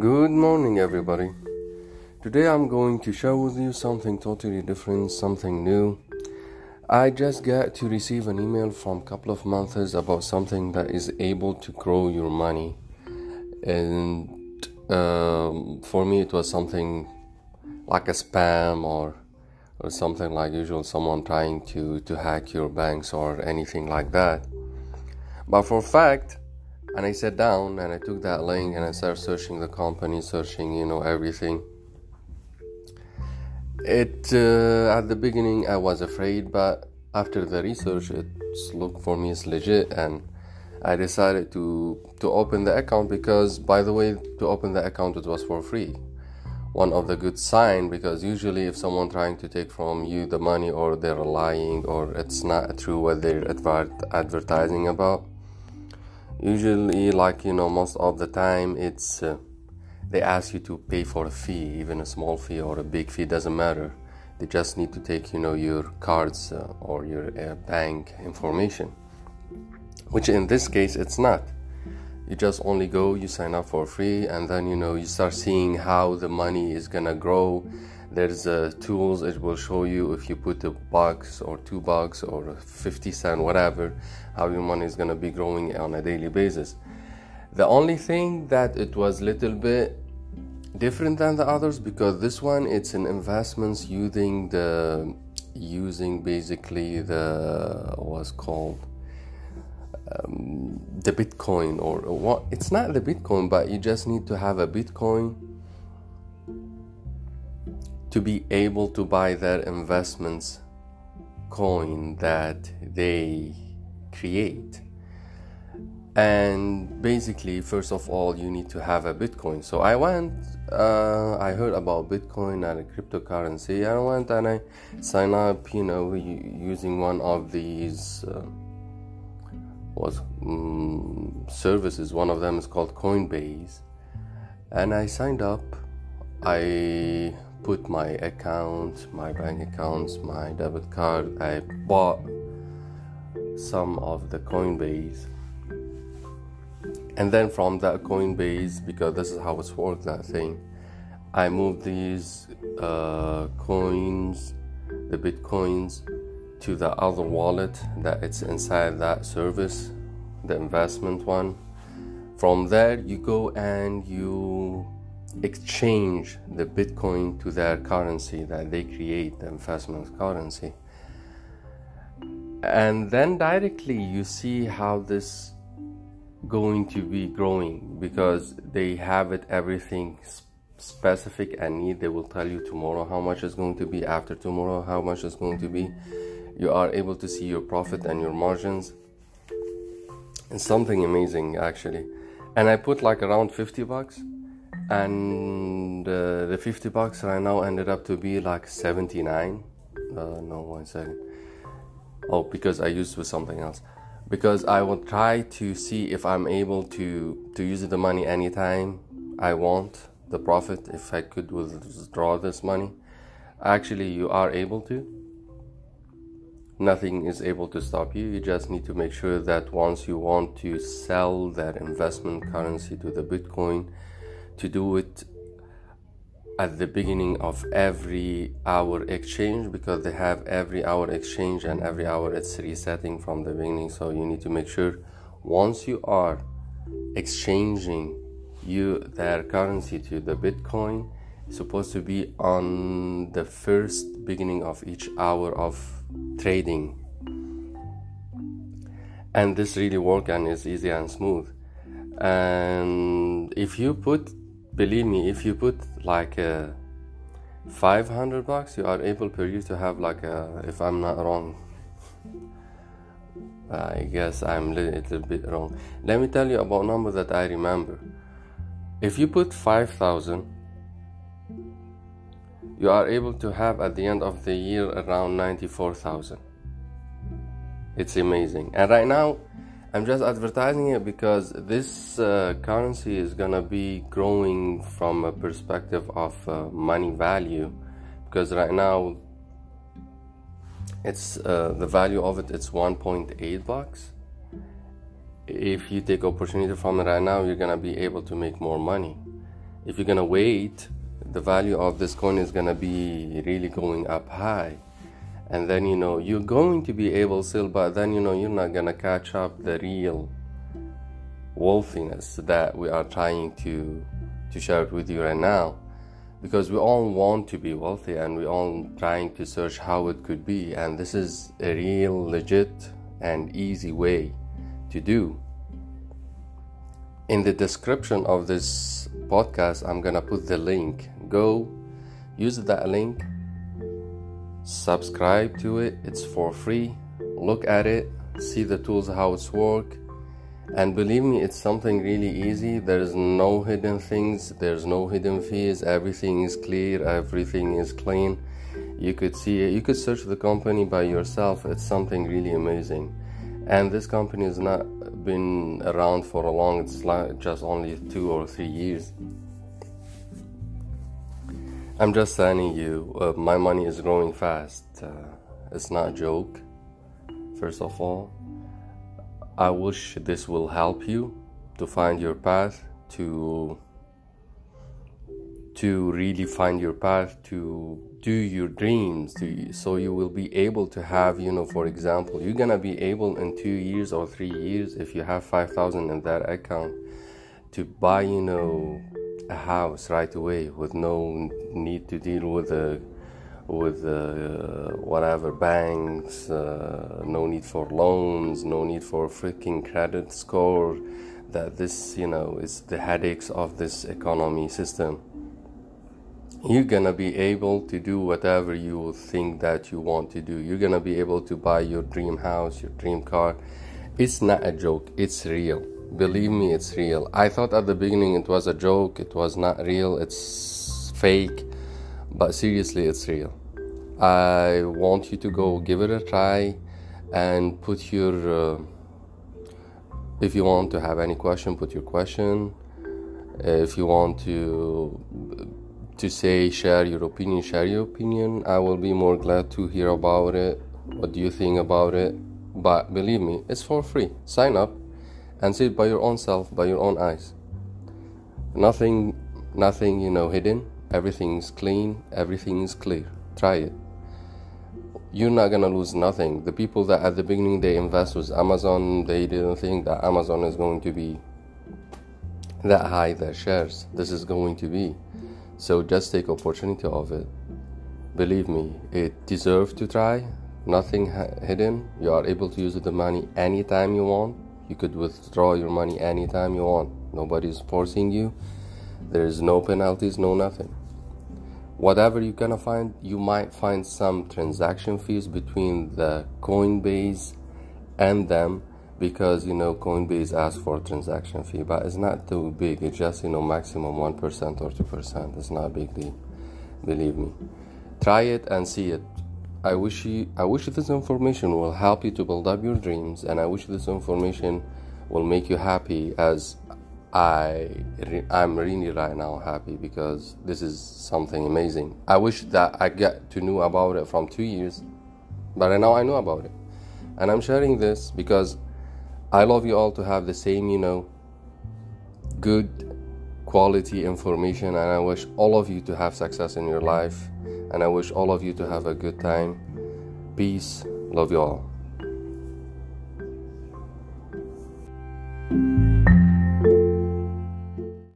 Good morning, everybody. Today I'm going to share with you something totally different, something new. I just got to receive an email from a couple of months about something that is able to grow your money, and um, for me it was something like a spam or or something like usual, someone trying to to hack your banks or anything like that. But for fact, and I sat down and I took that link and I started searching the company, searching, you know, everything. It uh, at the beginning I was afraid, but after the research, it looked for me as legit, and I decided to to open the account because, by the way, to open the account it was for free. One of the good sign because usually if someone trying to take from you the money or they're lying or it's not true what they're adver- advertising about usually like you know most of the time it's uh, they ask you to pay for a fee even a small fee or a big fee doesn't matter. They just need to take you know your cards uh, or your uh, bank information which in this case it's not. You just only go you sign up for free and then you know you start seeing how the money is gonna grow there's uh, tools it will show you if you put a box or two bucks or 50 cent whatever how your money is gonna be growing on a daily basis. The only thing that it was little bit different than the others because this one it's an investments using the using basically the what's called um, the bitcoin or what it's not the bitcoin but you just need to have a bitcoin to be able to buy their investments coin that they create. And basically first of all you need to have a bitcoin. So i went uh, i heard about bitcoin and a cryptocurrency. I went and i signed up you know using one of these uh, was um, services. One of them is called coinbase. And i signed up. I put my account my bank accounts my debit card i bought some of the coinbase. And then from that coinbase because this is how it's worked that thing i moved these uh, coins the bitcoins to the other wallet that it's inside that service the investment one. From there you go and you exchange the bitcoin to their currency that they create the investment currency. And then directly you see how this going to be growing because they have it everything specific and need. They will tell you tomorrow how much is going to be after tomorrow how much is going to be. You are able to see your profit and your margins. And something amazing actually. And i put like around 50 bucks and uh, the 50 bucks right now ended up to be like 79 uh, no one second. Oh because i used with something else. Because I will try to see if I'm able to to use the money anytime I want the profit if I could withdraw this money. Actually you are able to. Nothing is able to stop you. You just need to make sure that once you want to sell that investment currency to the bitcoin to do it at the beginning of every hour exchange because they have every hour exchange and every hour it's resetting from the beginning. So you need to make sure once you are exchanging you their currency to the bitcoin it's supposed to be on the first beginning of each hour of trading. And this really work and is easy and smooth. And if you put believe me if you put like uh, a 500 bucks you are able per year to have like a if i'm not wrong. I guess i'm a little bit wrong. Let me tell you about number that i remember. If you put 5000 you are able to have at the end of the year around 94000 it's amazing. And right now I'm just advertising it because this uh, currency is gonna be growing from a perspective of uh, money value because right now it's uh, the value of it it's 1.8 bucks. If you take opportunity from it right now you're gonna be able to make more money. If you're gonna wait the value of this coin is gonna be really going up high and then you know you're going to be able to but then you know you're not gonna catch up the real wealthiness that we are trying to to share it with you right now. Because we all want to be wealthy and we all trying to search how it could be. And this is a real legit and easy way to do. In the description of this podcast i'm gonna put the link. Go use that link subscribe to it. It's for free. Look at it. See the tools how it's work. And believe me it's something really easy. There's no hidden things. There's no hidden fees everything is clear. Everything is clean. You could see it. You could search the company by yourself. It's something really amazing. And this company has not been around for a long it's like just only two or three years i'm just telling you uh, my money is growing fast uh, it's not a joke first of all. I wish this will help you to find your path to to really find your path to do your dreams to, so you will be able to have you know for example you're gonna be able in two years or three years if you have 5000 in that account to buy you know a house right away with no need to deal with a with uh, whatever banks, uh, no need for loans, no need for freaking credit score. That this, you know, is the headaches of this economy system. You're gonna be able to do whatever you think that you want to do. You're gonna be able to buy your dream house, your dream car. It's not a joke, it's real. Believe me, it's real. I thought at the beginning it was a joke, it was not real, it's fake, but seriously, it's real. I want you to go give it a try and put your. Uh, if you want to have any question, put your question. If you want to to say share your opinion, share your opinion. I will be more glad to hear about it. What do you think about it? But believe me, it's for free. Sign up and see it by your own self, by your own eyes. Nothing, nothing, you know, hidden. Everything is clean. Everything is clear. Try it you're not gonna lose nothing. The people that at the beginning they invest with Amazon, they didn't think that Amazon is going to be that high their shares. This is going to be. So just take opportunity of it. Believe me, it deserves to try. Nothing hidden. You are able to use the money anytime you want. You could withdraw your money anytime you want. Nobody's forcing you. There is no penalties, no nothing. Whatever you're gonna find you might find some transaction fees between the coinbase and them because you know coinbase asks for a transaction fee but it's not too big. It's just you know maximum 1% or 2% it's not a big deal believe me. Try it and see it i wish you i wish this information will help you to build up your dreams and i wish this information will make you happy as I I'm really right now happy because this is something amazing. I wish that I get to know about it from two years, but right now I know about it, and I'm sharing this because I love you all to have the same, you know, good quality information, and I wish all of you to have success in your life, and I wish all of you to have a good time. Peace. Love you all.